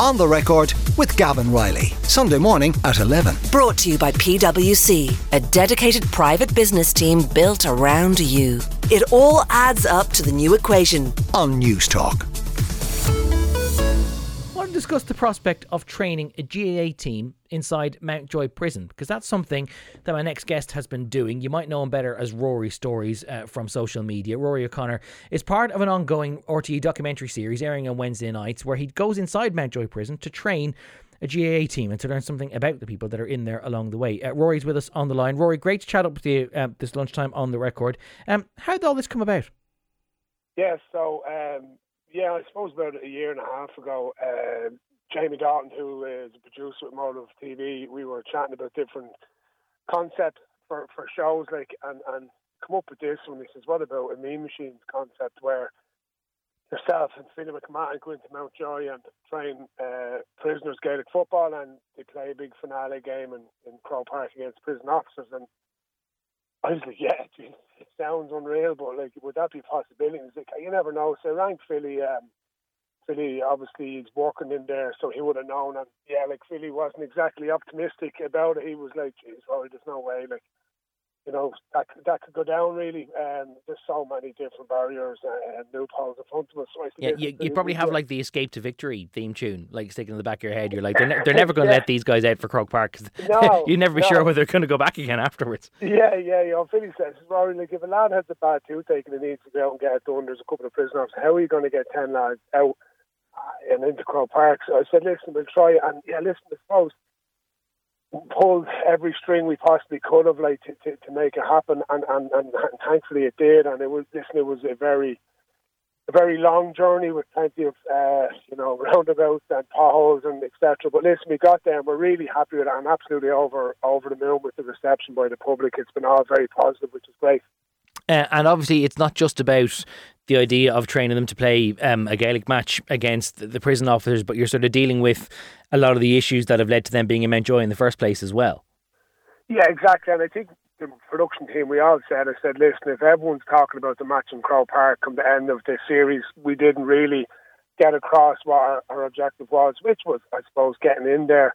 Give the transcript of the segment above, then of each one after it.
On the record with Gavan Reilly. Sunday morning at 11. Brought to you by PwC, a dedicated private business team built around you. It all adds up to the new equation. On Newstalk. To discuss the prospect of training a GAA team inside Mountjoy Prison because that's something that my next guest has been doing. You might know him better as Rory Stories uh, from social media. Rory O'Connor is part of an ongoing RTE documentary series airing on Wednesday nights where he goes inside Mountjoy Prison to train a GAA team and to learn something about the people that are in there along the way. Uh, Rory's with us on the line. Rory, great to chat up with you uh, this lunchtime on the record. Um, how did all this come about? Yeah, so um, yeah, I suppose about a year and a half ago, uh, Jamie Dalton, who is a producer at Motive TV, we were chatting about different concepts for, for shows, like and and come up with this one. He says, "What about a Mean Machines concept where yourself and Philly McMahon go into Mountjoy and train uh, prisoners Gaelic football, and they play a big finale game in, in Croke Park against prison officers?" And I was like, "Yeah, it sounds unreal, but like, would that be a possibility?" He's like, "You never know." So I rang Philly. Um, Philly obviously he's working in there, so he would have known. And yeah, like Philly wasn't exactly optimistic about it. He was like, "Geez, oh, there's no way." Like, you know, that that could go down really. Um, there's so many different barriers and loopholes in front of us. So yeah, you, you probably have like the "Escape to Victory" theme tune, like sticking in the back of your head. You're like, they're, ne- they're never going to yeah. let these guys out for Croke Park. No, you'd never be no. sure whether they're going to go back again afterwards. Yeah, yeah, yeah. Philly says, Rory, like if a lad has a bad toothache and he needs to go out and get it done, there's a couple of prisoners. How are you going to get ten lads out? and into Croke Park. So I said, listen, we'll try. And yeah, listen, I suppose pulled every string we possibly could have, like to, to, to make it happen, and, and, and, and thankfully it did. And it was listen, it was a very a very long journey with plenty of uh, you know roundabouts and potholes and etc. But listen, we got there, and we're really happy with it. I'm absolutely over over the moon with the reception by the public. It's been all very positive, which is great. Uh, and obviously, it's not just about the idea of training them to play um, a Gaelic match against the prison officers, but you're sort of dealing with a lot of the issues that have led to them being in Mountjoy in the first place as well. Yeah, exactly. And I think the production team, we all said, I said, listen, if everyone's talking about the match in Croke Park come the end of the series, we didn't really get across what our, our objective was, which was, I suppose, getting in there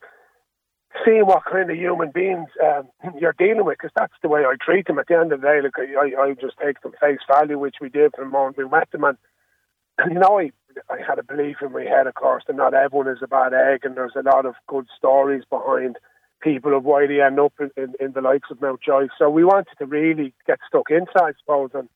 seeing what kind of human beings um, you're dealing with, because that's the way I treat them. At the end of the day, like I, I just take them face value, which we did from the moment we met them, and, you know, I, I had a belief in my head, of course, that not everyone is a bad egg, and there's a lot of good stories behind people of why they end up in, in, in the likes of Mountjoy. So we wanted to really get stuck inside, I suppose, and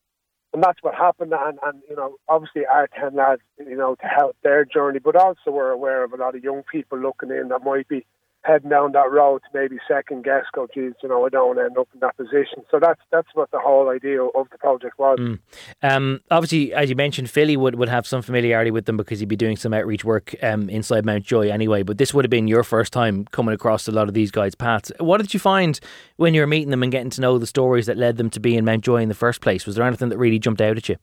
and that's what happened. And, and you know, obviously our ten lads, you know, to help their journey, but also we're aware of a lot of young people looking in that might be heading down that road to maybe second guess, go, geez, you know, I don't want to end up in that position. So that's that's what the whole idea of the project was. Mm. Um, obviously, as you mentioned, Philly would, would have some familiarity with them because he'd be doing some outreach work um, inside Mountjoy anyway. But this would have been your first time coming across a lot of these guys' paths. What did you find when you were meeting them and getting to know the stories that led them to be in Mountjoy in the first place? Was there anything that really jumped out at you?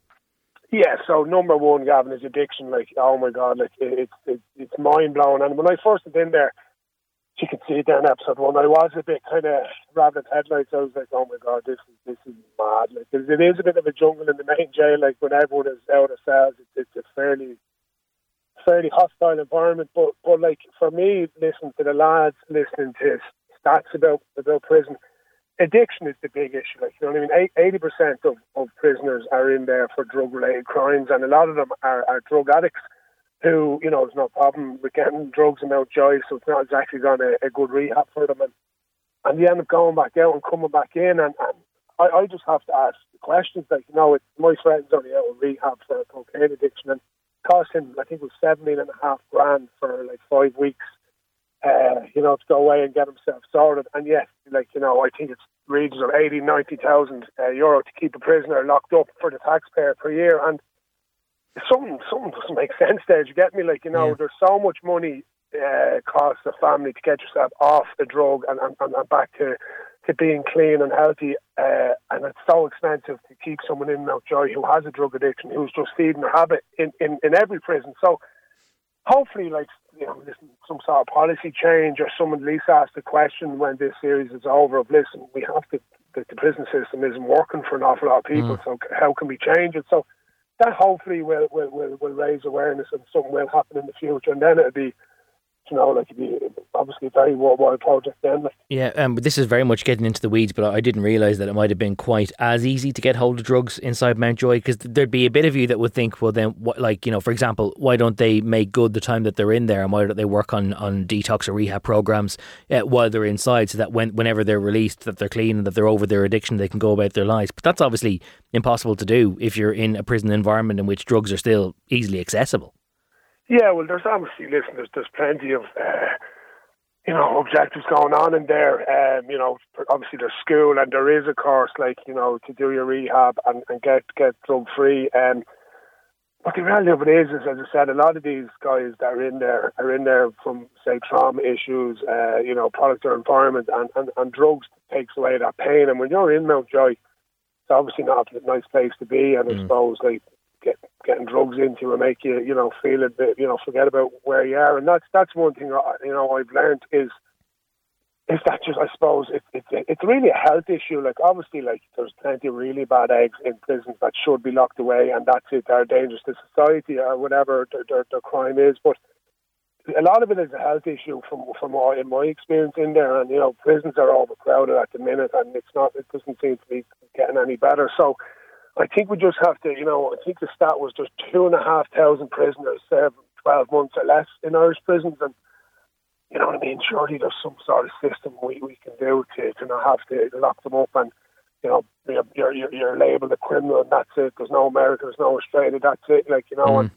Yeah, so number one, Gavan, is addiction. Like, oh my God, like it's it, it's mind blowing. And when I first went in there, you can see it in episode one. I was a bit kind of rabbit headlights. I was like, oh my god, this is this is mad. Like, it is a bit of a jungle in the main jail. Like when everyone is out of cells, it's, it's a fairly fairly hostile environment. But but like for me, listening to the lads, listening to stats about about prison, addiction is the big issue. Like you know what I mean. Eighty percent of, of prisoners are in there for drug related crimes, and a lot of them are, are drug addicts who, you know, there's no problem with getting drugs and Mountjoy, so it's not exactly gone a, a good rehab for them. And, and they end up going back out and coming back in. And, and I, I just have to ask the questions like, you know, it's, my friend's only out of rehab for a cocaine addiction and cost him, I think it was 17 and a half grand for like five weeks, uh, you know, to go away and get himself sorted. And yes, like, you know, I think it's regions of 80, 90,000 uh, euro to keep a prisoner locked up for the taxpayer per year. And something something doesn't make sense there. Do you get me? Like you know, yeah. there's so much money uh, costs a family to get yourself off the drug and, and, and back to to being clean and healthy, uh, and it's so expensive to keep someone in Mountjoy who has a drug addiction, who's just feeding their habit in, in, in every prison. So hopefully, like you know, listen, some sort of policy change or someone at least ask the question when this series is over of listen, we have to the, the prison system isn't working for an awful lot of people, mm. so how can we change it? So that hopefully will, will, will, will raise awareness and something will happen in the future. And then it'll be you know, like it'd be obviously a very worldwide project then. Like. Yeah, um, this is very much getting into the weeds, but I didn't realise that it might have been quite as easy to get hold of drugs inside Mountjoy because there'd be a bit of you that would think, well, then, what, like, you know, for example, why don't they make good the time that they're in there and why don't they work on, on detox or rehab programs uh, while they're inside so that when, whenever they're released, that they're clean and that they're over their addiction, they can go about their lives. But that's obviously impossible to do if you're in a prison environment in which drugs are still easily accessible. Yeah, well, there's obviously, listen, there's, there's plenty of. Uh, you know, objectives going on in there. Um, you know, obviously there's school and there is a course like, you know, to do your rehab and, and get get drug free. Um, but the reality of it is, is, as I said, a lot of these guys that are in there are in there from, say, trauma issues, uh, you know, product or environment, and, and, and drugs takes away that pain. And when you're in Mountjoy, it's obviously not a nice place to be. And mm. I suppose, like, get, getting drugs into will make you, you know, feel a bit, you know, forget about where you are. And that's that's one thing, you know, I've learned is is that just, I suppose, it, it, it's really a health issue. Like, obviously, like, there's plenty of really bad eggs in prisons that should be locked away, and that's it. They're dangerous to society or whatever their, their, their crime is. But a lot of it is a health issue from from my, in my experience in there. And you know, prisons are overcrowded at the minute, and it's not. It doesn't seem to be getting any better. So I think we just have to, you know, I think the stat was just two and a half thousand prisoners serve 12 months or less in Irish prisons. And, you know what I mean? Surely there's some sort of system we, we can do to, to not have to lock them up and, you know, you're, you're, you're labeled a criminal and that's it. There's no America, there's no Australia, that's it. Like, you know, mm. and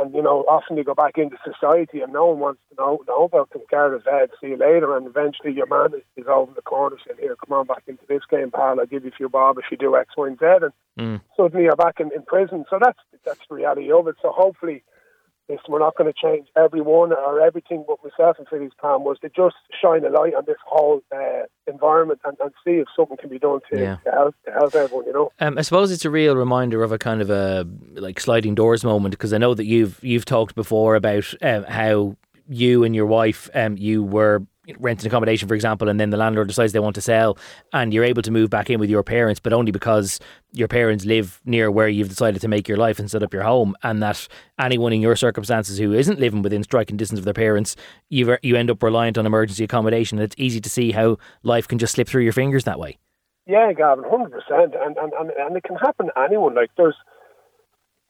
and you know, often you go back into society and no one wants to know, know about them. Gareth head, see you later, and eventually your man is, is over the corner saying, "Here, come on back into this game, pal. I'll give you a few bob if you do X, Y, and Z." And mm. suddenly you're back in, in prison. So that's that's the reality of it. So hopefully, we're not going to change everyone or everything, but myself and Philly's plan was to just shine a light on this whole uh, environment and, and, see if something can be done to, yeah. to, help, to help everyone. You know, um, I suppose it's a real reminder of a kind of a like sliding doors moment because I know that you've you've talked before about um, how you and your wife um, you were renting accommodation, for example, and then the landlord decides they want to sell, and you're able to move back in with your parents, but only because your parents live near where you've decided to make your life and set up your home, and that anyone in your circumstances who isn't living within striking distance of their parents, you you end up reliant on emergency accommodation. And it's easy to see how life can just slip through your fingers that way. Yeah, Gavan, hundred percent, and and and it can happen to anyone. Like there's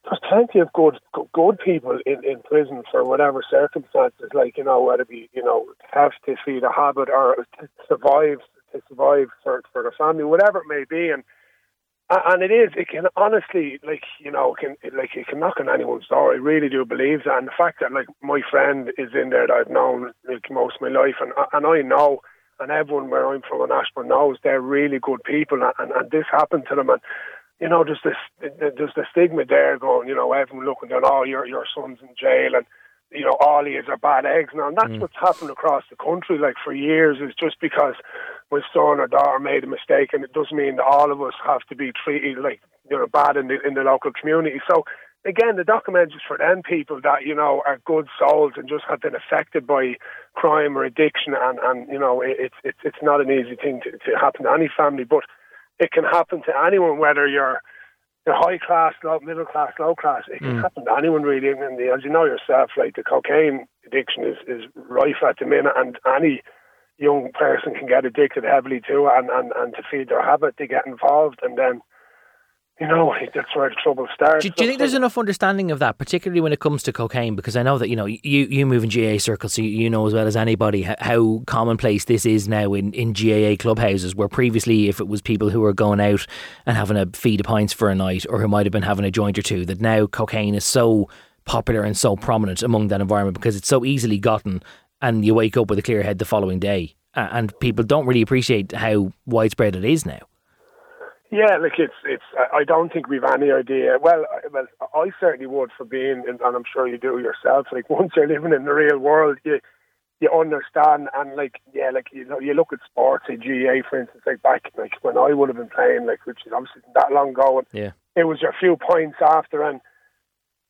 there's plenty of good good people in, in prison for whatever circumstances, like you know whether it be you know have to feed a habit or to survive to survive for for the family, whatever it may be, and and it is it can honestly like you know can like it can knock on anyone's door. I really do believe that, and the fact that like my friend is in there that I've known like most of my life, and and I know. And everyone where I'm from in Ashbourne knows they're really good people, and, and, and this happened to them. And you know, there's this there's the stigma there going, you know, everyone looking down, oh, your your son's in jail, and you know, all he is are bad eggs now, and that's mm. what's happened across the country, like for years, is just because my son or daughter made a mistake, and it doesn't mean that all of us have to be treated like you know bad in the in the local community. So again, the document for them people that you know are good souls and just have been affected by crime or addiction, and and you know, it's it's it's not an easy thing to, to happen to any family, but it can happen to anyone, whether you're you're high class, low, middle class, low class. It can mm. happen to anyone really. And the, as you know yourself, like the cocaine addiction is, is rife at the minute, and any young person can get addicted heavily to it, and, and, and to feed their habit, they get involved, and then you know, that's where the trouble starts. Do, do, you think there's enough understanding of that, particularly when it comes to cocaine? Because I know that you know you you move in GAA circles, so you know as well as anybody how commonplace this is now in, in GAA clubhouses. Where previously, if it was people who were going out and having a feed of pints for a night, or who might have been having a joint or two, that now cocaine is so popular and so prominent among that environment because it's so easily gotten, and you wake up with a clear head the following day, and people don't really appreciate how widespread it is now. Yeah, like it's it's. I don't think we've any idea. Well, well, I certainly would for being, and I'm sure you do yourself. Like once you're living in the real world, you you understand, and like yeah, like you know, you look at sports, say GAA for instance, like back like when I would have been playing, like which is obviously that long ago, and yeah, it was your few points after, and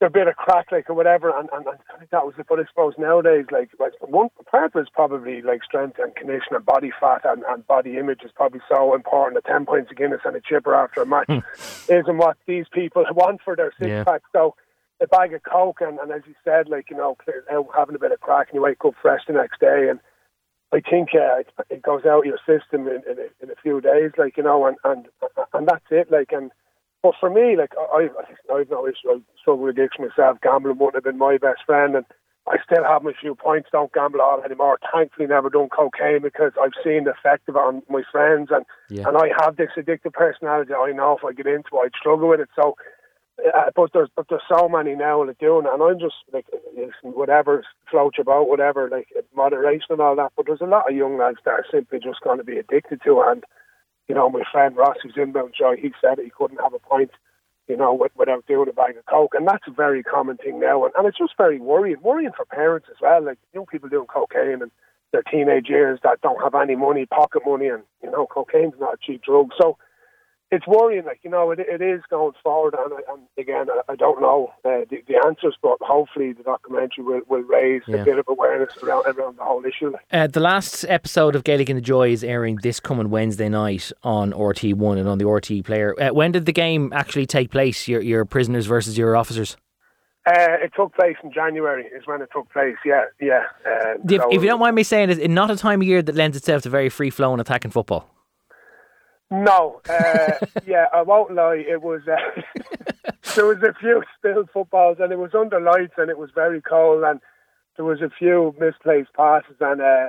a bit of crack, like or whatever, and, and, and that was it. But I suppose nowadays, like, like one part was probably like strength and condition and body fat and, and body image is probably so important. A ten points of Guinness and a chipper after a match hmm. isn't what these people want for their six yeah. pack. So a bag of coke, and, and as you said, like you know, having a bit of crack, and you wake up fresh the next day, and I think uh, it goes out of your system in, in, a, in a few days, like you know, and and and that's it, like and. But for me, like I, I've always issue. I struggle with addiction myself. Gambling wouldn't have been my best friend, and I still have my few points. Don't gamble at all anymore. Thankfully, never done cocaine because I've seen the effect of it on my friends, and yeah. and I have this addictive personality. I know if I get into it, I'd struggle with it. So uh, but there's but there's so many now that are doing it, and I'm just like listen, whatever floats your boat, whatever, like moderation and all that. But there's a lot of young lads that are simply just going to be addicted to it. And you know, my friend Ross, who's in Mountjoy, he said he couldn't have a point, you know, without doing a bag of coke, and that's a very common thing now. And, and it's just very worrying, worrying for parents as well. Like young people doing cocaine and their teenage years that don't have any money, pocket money, and you know, cocaine's not a cheap drug. So it's worrying, like you know, it, it is going forward, and, and again, I, I don't know uh, the, the, answers, but hopefully the documentary will, will raise yeah. a bit of awareness around around the whole issue. Uh, the last episode of Gaelic in the Joy is airing this coming Wednesday night on RTÉ One and on the RTÉ Player. Uh, when did the game actually take place? Your your prisoners versus your officers. Uh, it took place in January. Is when it took place. Yeah, yeah. Uh, if, so if, you don't mind me saying, it's not a time of year that lends itself to very free flowing attacking football. No, uh, yeah, I won't lie. It was uh, there was a few spilled footballs, and it was under lights, and it was very cold, and there was a few misplaced passes, and uh,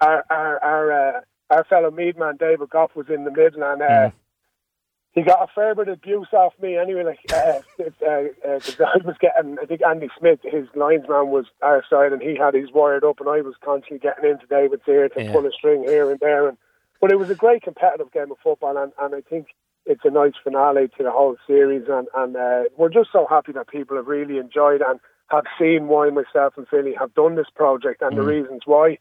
our our our, uh, our fellow Meath man David Gough was in the middle, and uh, mm. he got a fair bit of abuse off me. Anyway, like uh, uh, uh, the guy was getting, I think Andy Smith, his linesman was our side, and he had his wired up, and I was constantly getting into David's ear to yeah. pull a string here and there, and but it was a great competitive game of football, and, and I think it's a nice finale to the whole series. And, and uh, we're just so happy that people have really enjoyed and have seen why myself and Philly have done this project and mm. the reasons why.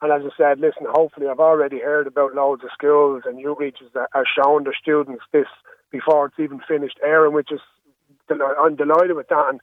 And as I said, listen, hopefully I've already heard about loads of schools and outreaches that are showing their students this before it's even finished airing, which is I'm delighted with that. And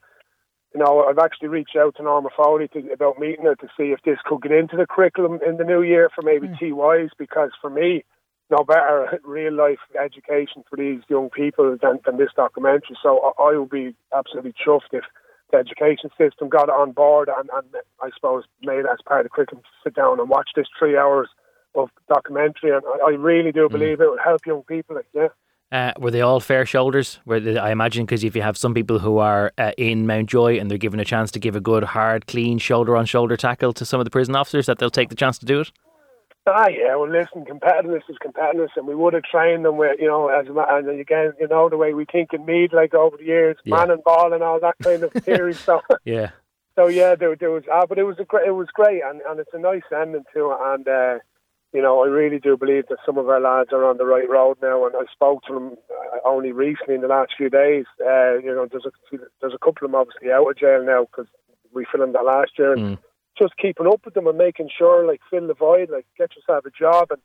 you know, I've actually reached out to Norma Foley to, about meeting her to see if this could get into the curriculum in the new year for maybe mm. TYs, because for me, no better real life education for these young people than, than this documentary. So I, I would be absolutely chuffed if the education system got on board and, and I suppose made it as part of the curriculum to sit down and watch this three hours of documentary. And I, I really do mm. believe mm. it would help young people. Yeah. Uh, were they all fair shoulders? Were they, I imagine because if you have some people who are uh, in Mountjoy and they're given a chance to give a good, hard, clean shoulder on shoulder tackle to some of the prison officers, that they'll take the chance to do it. Ah, yeah. Well, listen, competitiveness is competitiveness, and we would have trained them with, you know, as and again, you know, the way we think and Meath, like over the years, yeah. man and ball and all that kind of theory. So yeah. So yeah, there, there was, ah, but it was a great, it was great, and, and it's a nice ending to it, and. Uh, you know, I really do believe that some of our lads are on the right road now, and I spoke to them uh, only recently in the last few days. Uh, you know, there's a there's a couple of them obviously out of jail now because we filmed that last year, and mm. just keeping up with them and making sure, like, fill the void, like, get yourself a job and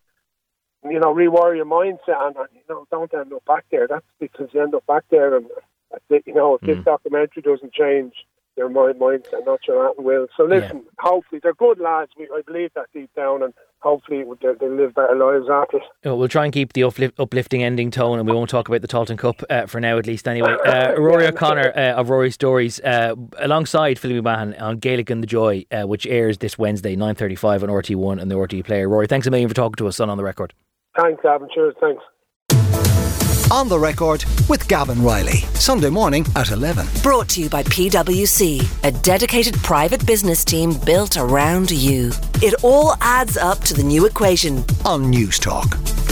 you know, rewire your mindset, and, and you know, don't end up back there. That's because you end up back there, and it. You know, if mm. this documentary doesn't change your mind mindset, not sure that will. So listen, yeah. hopefully they're good lads. We, I believe that deep down, and hopefully they'll, they'll live better lives after. Oh, we'll try and keep the uplift, uplifting ending tone, and we won't talk about the Tailteann Cup uh, for now, at least. Anyway, uh, Rory O'Connor uh, of Rory Stories, uh, alongside Philip McMahon on Gaelic in the Joy, uh, which airs this Wednesday, nine thirty-five on RTÉ One and the RTÉ Player. Rory, thanks a million for talking to us on on the record. Thanks, Gavan. Cheers. Thanks. On the record with Gavan Reilly, Sunday morning at 11. Brought to you by PwC, a dedicated private business team built around you. It all adds up to the new equation on Newstalk.